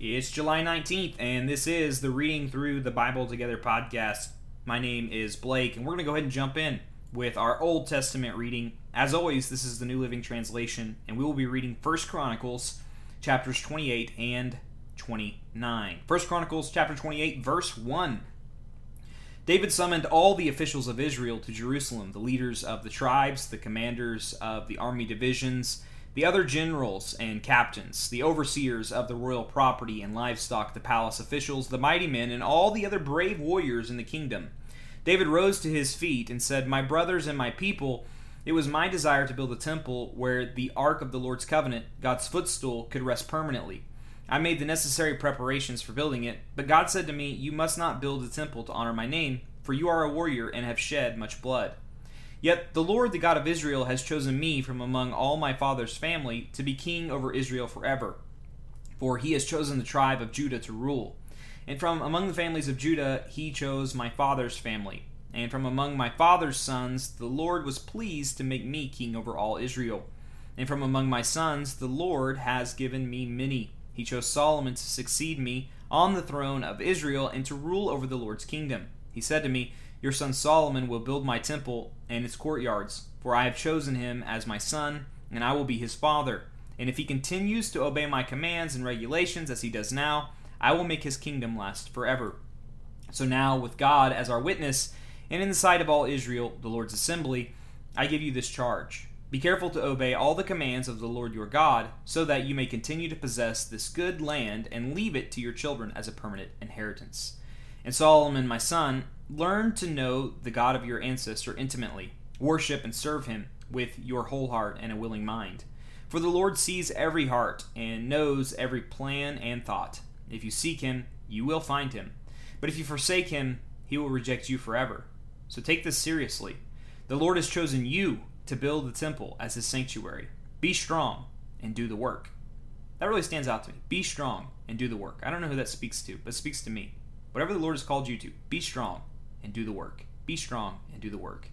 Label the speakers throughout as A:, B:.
A: It's July 19th, and this is the Reading Through the Bible Together podcast. My name is Blake, and we're going to go ahead and jump in with our Old Testament reading. As always, this is the New Living Translation, and we will be reading First Chronicles chapters 28 and 29. First Chronicles chapter 28, verse 1. David summoned all the officials of Israel to Jerusalem, the leaders of the tribes, the commanders of the army divisions, the other generals and captains, the overseers of the royal property and livestock, the palace officials, the mighty men, and all the other brave warriors in the kingdom. David rose to his feet and said, My brothers and my people, it was my desire to build a temple where the ark of the Lord's covenant, God's footstool, could rest permanently. I made the necessary preparations for building it, but God said to me, You must not build a temple to honor my name, for you are a warrior and have shed much blood. Yet the Lord, the God of Israel, has chosen me from among all my father's family to be king over Israel forever. For he has chosen the tribe of Judah to rule. And from among the families of Judah, he chose my father's family. And from among my father's sons, the Lord was pleased to make me king over all Israel. And from among my sons, the Lord has given me many. He chose Solomon to succeed me on the throne of Israel and to rule over the Lord's kingdom. He said to me, your son Solomon will build my temple and its courtyards, for I have chosen him as my son, and I will be his father. And if he continues to obey my commands and regulations as he does now, I will make his kingdom last forever. So now, with God as our witness, and in the sight of all Israel, the Lord's assembly, I give you this charge. Be careful to obey all the commands of the Lord your God, so that you may continue to possess this good land and leave it to your children as a permanent inheritance. And Solomon, my son, learn to know the God of your ancestor intimately, worship and serve him with your whole heart and a willing mind. For the Lord sees every heart and knows every plan and thought. If you seek him, you will find him. But if you forsake him, he will reject you forever. So take this seriously. The Lord has chosen you to build the temple as his sanctuary. Be strong and do the work. That really stands out to me. Be strong and do the work. I don't know who that speaks to, but speaks to me. Whatever the Lord has called you to, be strong and do the work. Be strong and do the work.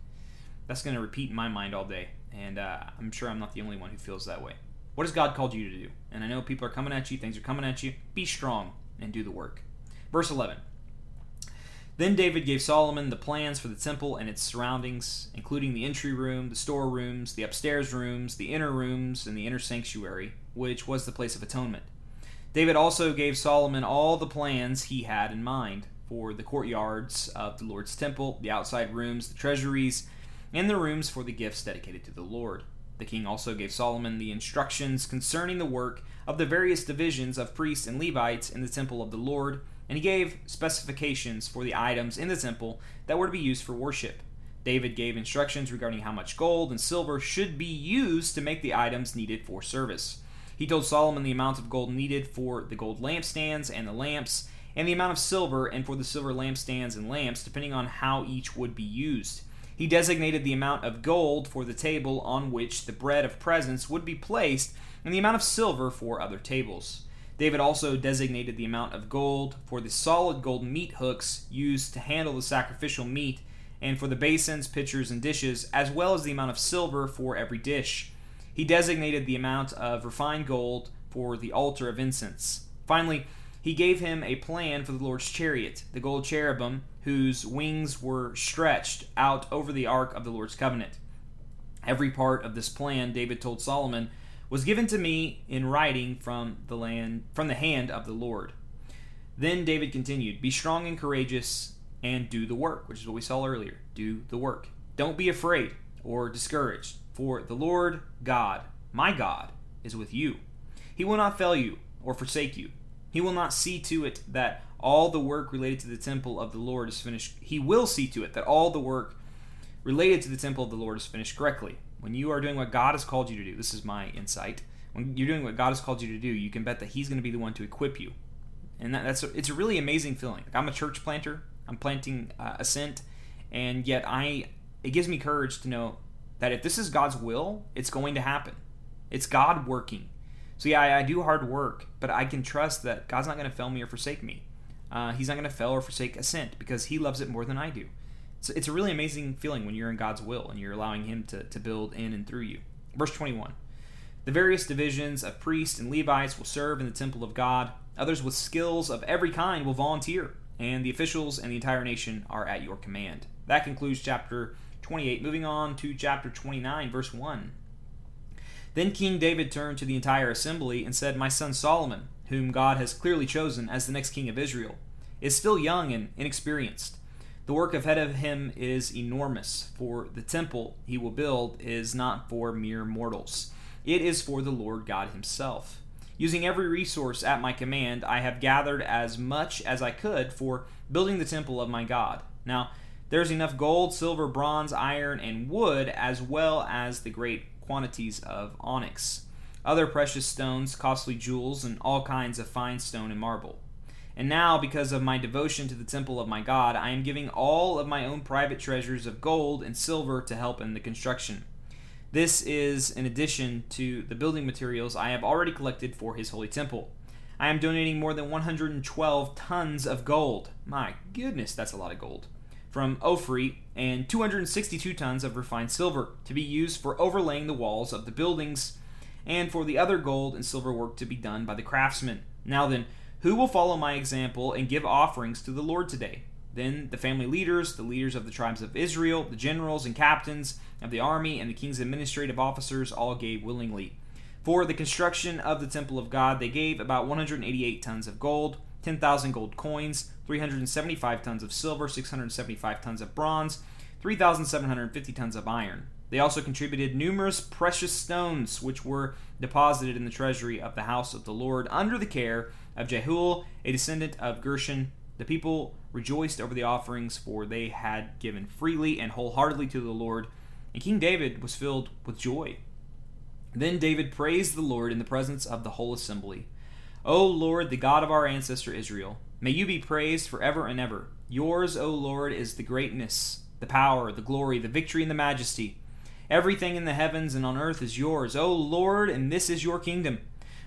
A: That's going to repeat in my mind all day, and uh, I'm sure I'm not the only one who feels that way. What has God called you to do? And I know people are coming at you, things are coming at you. Be strong and do the work. Verse 11. Then David gave Solomon the plans for the temple and its surroundings, including the entry room, the storerooms, the upstairs rooms, the inner rooms, and the inner sanctuary, which was the place of atonement. David also gave Solomon all the plans he had in mind for the courtyards of the Lord's temple, the outside rooms, the treasuries, and the rooms for the gifts dedicated to the Lord. The king also gave Solomon the instructions concerning the work of the various divisions of priests and Levites in the temple of the Lord, and he gave specifications for the items in the temple that were to be used for worship. David gave instructions regarding how much gold and silver should be used to make the items needed for service. He told Solomon the amount of gold needed for the gold lampstands and the lamps, and the amount of silver and for the silver lampstands and lamps, depending on how each would be used. He designated the amount of gold for the table on which the bread of presence would be placed, and the amount of silver for other tables. David also designated the amount of gold for the solid gold meat hooks used to handle the sacrificial meat, and for the basins, pitchers, and dishes, as well as the amount of silver for every dish. He designated the amount of refined gold for the altar of incense. Finally, he gave him a plan for the Lord's chariot, the gold cherubim, whose wings were stretched out over the ark of the Lord's covenant. Every part of this plan, David told Solomon, was given to me in writing from the land from the hand of the Lord. Then David continued, Be strong and courageous and do the work, which is what we saw earlier. Do the work. Don't be afraid or discouraged. For the Lord God, my God, is with you. He will not fail you or forsake you. He will not see to it that all the work related to the temple of the Lord is finished. He will see to it that all the work related to the temple of the Lord is finished correctly. When you are doing what God has called you to do, this is my insight. When you're doing what God has called you to do, you can bet that He's going to be the one to equip you. And that, that's it's a really amazing feeling. Like I'm a church planter. I'm planting uh, Ascent, and yet I it gives me courage to know that if this is God's will, it's going to happen. It's God working. So yeah, I, I do hard work, but I can trust that God's not going to fail me or forsake me. Uh, he's not going to fail or forsake a Ascent because He loves it more than I do. So it's a really amazing feeling when you're in God's will and you're allowing Him to, to build in and through you. Verse 21 The various divisions of priests and Levites will serve in the temple of God Others with skills of every kind will volunteer, and the officials and the entire nation are at your command. That concludes chapter 28. Moving on to chapter 29, verse 1. Then King David turned to the entire assembly and said, My son Solomon, whom God has clearly chosen as the next king of Israel, is still young and inexperienced. The work ahead of him is enormous, for the temple he will build is not for mere mortals. It is for the Lord God Himself. Using every resource at my command, I have gathered as much as I could for building the temple of my God. Now, there's enough gold, silver, bronze, iron, and wood, as well as the great quantities of onyx, other precious stones, costly jewels, and all kinds of fine stone and marble. And now, because of my devotion to the temple of my God, I am giving all of my own private treasures of gold and silver to help in the construction. This is in addition to the building materials I have already collected for his holy temple. I am donating more than 112 tons of gold. My goodness, that's a lot of gold. From Ophir and 262 tons of refined silver to be used for overlaying the walls of the buildings and for the other gold and silver work to be done by the craftsmen. Now then, who will follow my example and give offerings to the Lord today? Then the family leaders, the leaders of the tribes of Israel, the generals and captains of the army, and the king's administrative officers all gave willingly. For the construction of the temple of God, they gave about 188 tons of gold, 10,000 gold coins, 375 tons of silver, 675 tons of bronze, 3,750 tons of iron. They also contributed numerous precious stones, which were deposited in the treasury of the house of the Lord under the care of Jehiel, a descendant of Gershon. The people rejoiced over the offerings, for they had given freely and wholeheartedly to the Lord, and King David was filled with joy. Then David praised the Lord in the presence of the whole assembly. O Lord, the God of our ancestor Israel, may you be praised forever and ever. Yours, O Lord, is the greatness, the power, the glory, the victory, and the majesty. Everything in the heavens and on earth is yours, O Lord, and this is your kingdom.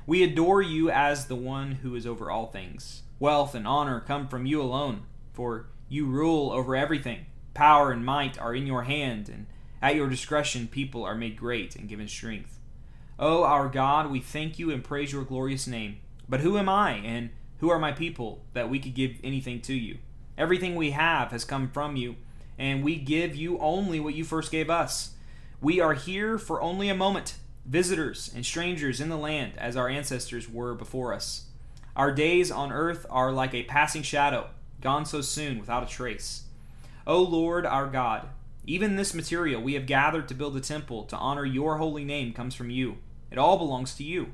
A: We adore you as the one who is over all things. Wealth and honor come from you alone, for you rule over everything. Power and might are in your hand, and at your discretion people are made great and given strength. O our God, we thank you and praise your glorious name. But who am I, and who are my people, that we could give anything to you? Everything we have has come from you, and we give you only what you first gave us. We are here for only a moment visitors and strangers in the land as our ancestors were before us. Our days on earth are like a passing shadow, gone so soon without a trace. O Lord our God, even this material we have gathered to build a temple to honor your holy name comes from you. It all belongs to you.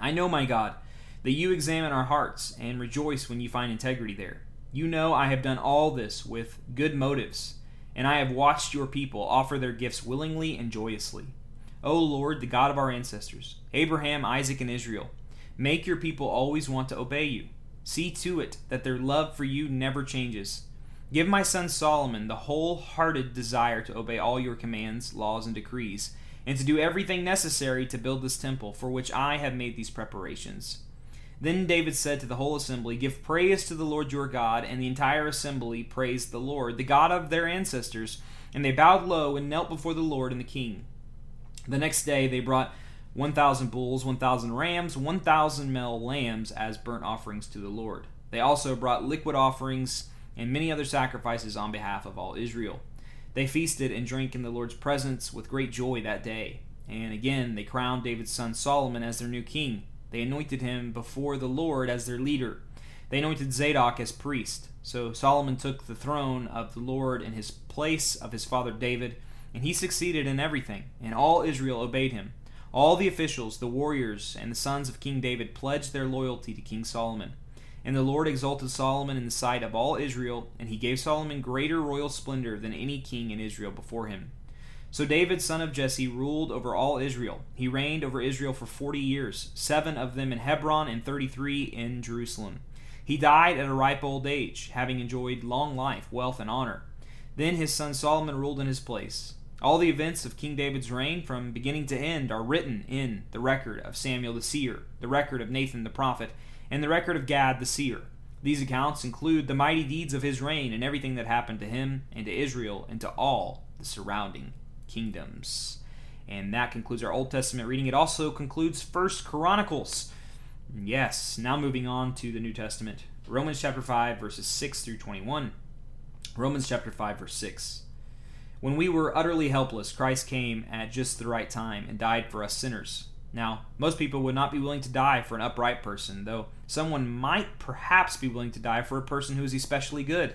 A: I know, my God, that you examine our hearts and rejoice when you find integrity there. You know I have done all this with good motives, and I have watched your people offer their gifts willingly and joyously. O Lord, the God of our ancestors, Abraham, Isaac, and Israel, make your people always want to obey you. See to it that their love for you never changes. Give my son Solomon the wholehearted desire to obey all your commands, laws, and decrees, and to do everything necessary to build this temple for which I have made these preparations. Then David said to the whole assembly, Give praise to the Lord your God, and the entire assembly praised the Lord, the God of their ancestors. And they bowed low and knelt before the Lord and the king. The next day they brought 1,000 bulls, 1,000 rams, 1,000 male lambs as burnt offerings to the Lord. They also brought liquid offerings and many other sacrifices on behalf of all Israel. They feasted and drank in the Lord's presence with great joy that day. And again they crowned David's son Solomon as their new king. They anointed him before the Lord as their leader. They anointed Zadok as priest. So Solomon took the throne of the Lord in his place of his father David and he succeeded in everything, and all Israel obeyed him. All the officials, the warriors, and the sons of King David pledged their loyalty to King Solomon. And the Lord exalted Solomon in the sight of all Israel, and he gave Solomon greater royal splendor than any king in Israel before him. So David, son of Jesse, ruled over all Israel. He reigned over Israel for forty years, seven of them in Hebron and thirty three in Jerusalem. He died at a ripe old age, having enjoyed long life, wealth, and honor. Then his son Solomon ruled in his place. All the events of King David's reign from beginning to end are written in the record of Samuel the seer, the record of Nathan the prophet, and the record of Gad the seer. These accounts include the mighty deeds of his reign and everything that happened to him and to Israel and to all the surrounding kingdoms. And that concludes our Old Testament reading. It also concludes First Chronicles. Yes, now moving on to the New Testament. Romans chapter 5, verses 6 through 21. Romans chapter 5, verse 6. When we were utterly helpless, Christ came at just the right time and died for us sinners. Now, most people would not be willing to die for an upright person, though someone might perhaps be willing to die for a person who is especially good.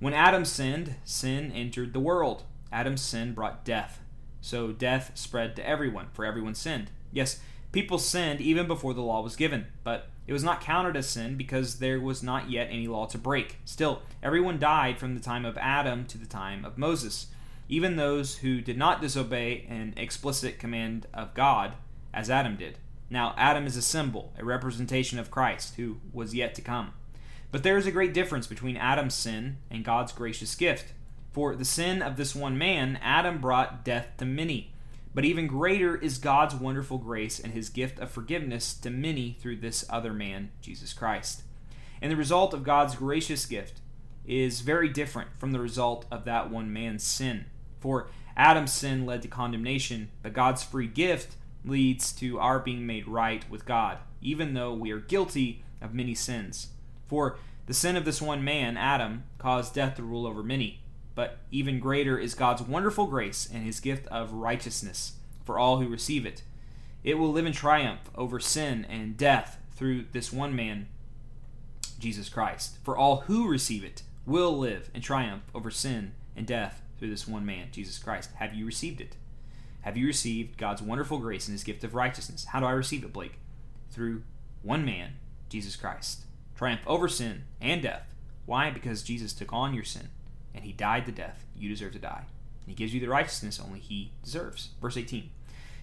A: When Adam sinned, sin entered the world. Adam's sin brought death. So death spread to everyone, for everyone sinned. Yes, people sinned even before the law was given, but it was not counted as sin because there was not yet any law to break. Still, everyone died from the time of Adam to the time of Moses even those who did not disobey an explicit command of God, as Adam did. Now, Adam is a symbol, a representation of Christ, who was yet to come. But there is a great difference between Adam's sin and God's gracious gift. For the sin of this one man, Adam brought death to many. But even greater is God's wonderful grace and his gift of forgiveness to many through this other man, Jesus Christ. And the result of God's gracious gift is very different from the result of that one man's sin. For Adam's sin led to condemnation, but God's free gift leads to our being made right with God, even though we are guilty of many sins. For the sin of this one man, Adam, caused death to rule over many. But even greater is God's wonderful grace and his gift of righteousness for all who receive it. It will live in triumph over sin and death through this one man, Jesus Christ. For all who receive it will live in triumph over sin and death through this one man, Jesus Christ. Have you received it? Have you received God's wonderful grace and his gift of righteousness? How do I receive it, Blake? Through one man, Jesus Christ. Triumph over sin and death. Why? Because Jesus took on your sin and he died the death you deserve to die. And he gives you the righteousness only he deserves. Verse 18.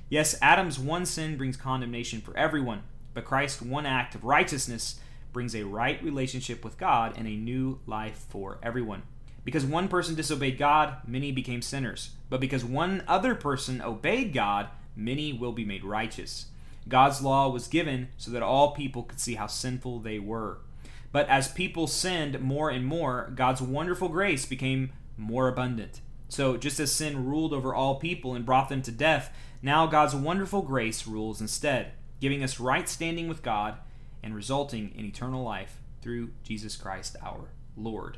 A: Yes, Adam's one sin brings condemnation for everyone, but Christ's one act of righteousness brings a right relationship with God and a new life for everyone. Because one person disobeyed God, many became sinners. But because one other person obeyed God, many will be made righteous. God's law was given so that all people could see how sinful they were. But as people sinned more and more, God's wonderful grace became more abundant. So, just as sin ruled over all people and brought them to death, now God's wonderful grace rules instead, giving us right standing with God and resulting in eternal life through Jesus Christ our Lord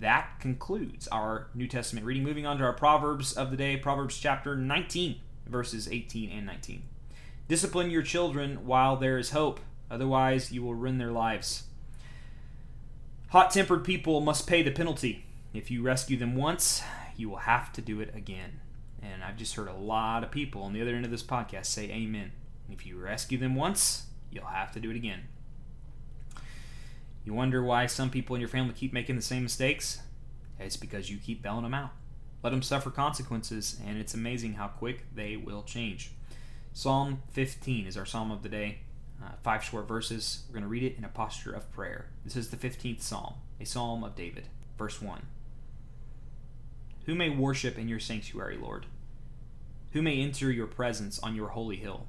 A: that concludes our New Testament reading. Moving on to our Proverbs of the day, Proverbs chapter 19, verses 18 and 19. Discipline your children while there is hope, otherwise, you will ruin their lives. Hot tempered people must pay the penalty. If you rescue them once, you will have to do it again. And I've just heard a lot of people on the other end of this podcast say amen. If you rescue them once, you'll have to do it again. You wonder why some people in your family keep making the same mistakes? It's because you keep bailing them out. Let them suffer consequences, and it's amazing how quick they will change. Psalm 15 is our psalm of the day. Uh, five short verses. We're going to read it in a posture of prayer. This is the 15th psalm, a psalm of David. Verse 1 Who may worship in your sanctuary, Lord? Who may enter your presence on your holy hill?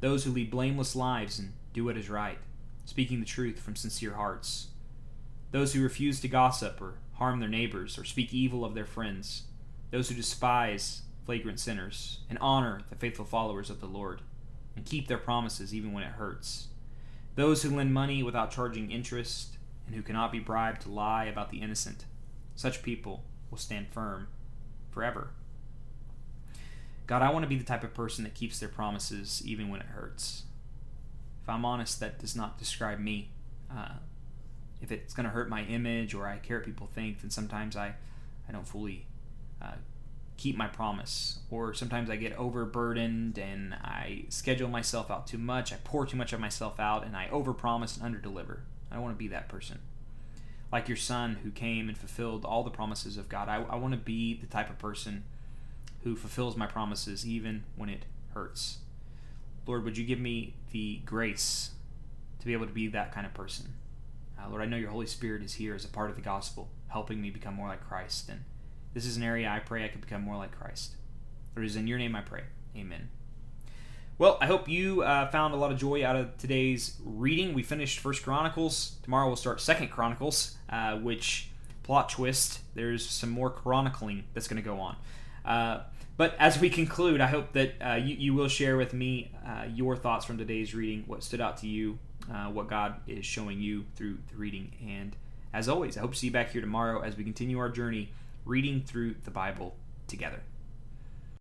A: Those who lead blameless lives and do what is right speaking the truth from sincere hearts. Those who refuse to gossip or harm their neighbors or speak evil of their friends. Those who despise flagrant sinners and honor the faithful followers of the Lord and keep their promises even when it hurts. Those who lend money without charging interest and who cannot be bribed to lie about the innocent. Such people will stand firm forever. God, I want to be the type of person that keeps their promises even when it hurts. If I'm honest, that does not describe me. Uh, if it's going to hurt my image or I care what people think, then sometimes I, I don't fully uh, keep my promise. Or sometimes I get overburdened and I schedule myself out too much. I pour too much of myself out and I overpromise and underdeliver. I don't want to be that person. Like your son who came and fulfilled all the promises of God, I, I want to be the type of person who fulfills my promises even when it hurts. Lord, would you give me the grace to be able to be that kind of person. Uh, Lord, I know your Holy Spirit is here as a part of the gospel, helping me become more like Christ. And this is an area I pray I could become more like Christ. It is in your name I pray. Amen. Well, I hope you uh, found a lot of joy out of today's reading. We finished First Chronicles. Tomorrow we'll start Second Chronicles, uh, which plot twist. There's some more chronicling that's going to go on. Uh, but as we conclude, I hope that uh, you, you, will share with me uh, your thoughts from today's reading, what stood out to you, uh, what God is showing you through the reading. And as always, I hope to see you back here tomorrow as we continue our journey reading through the Bible together.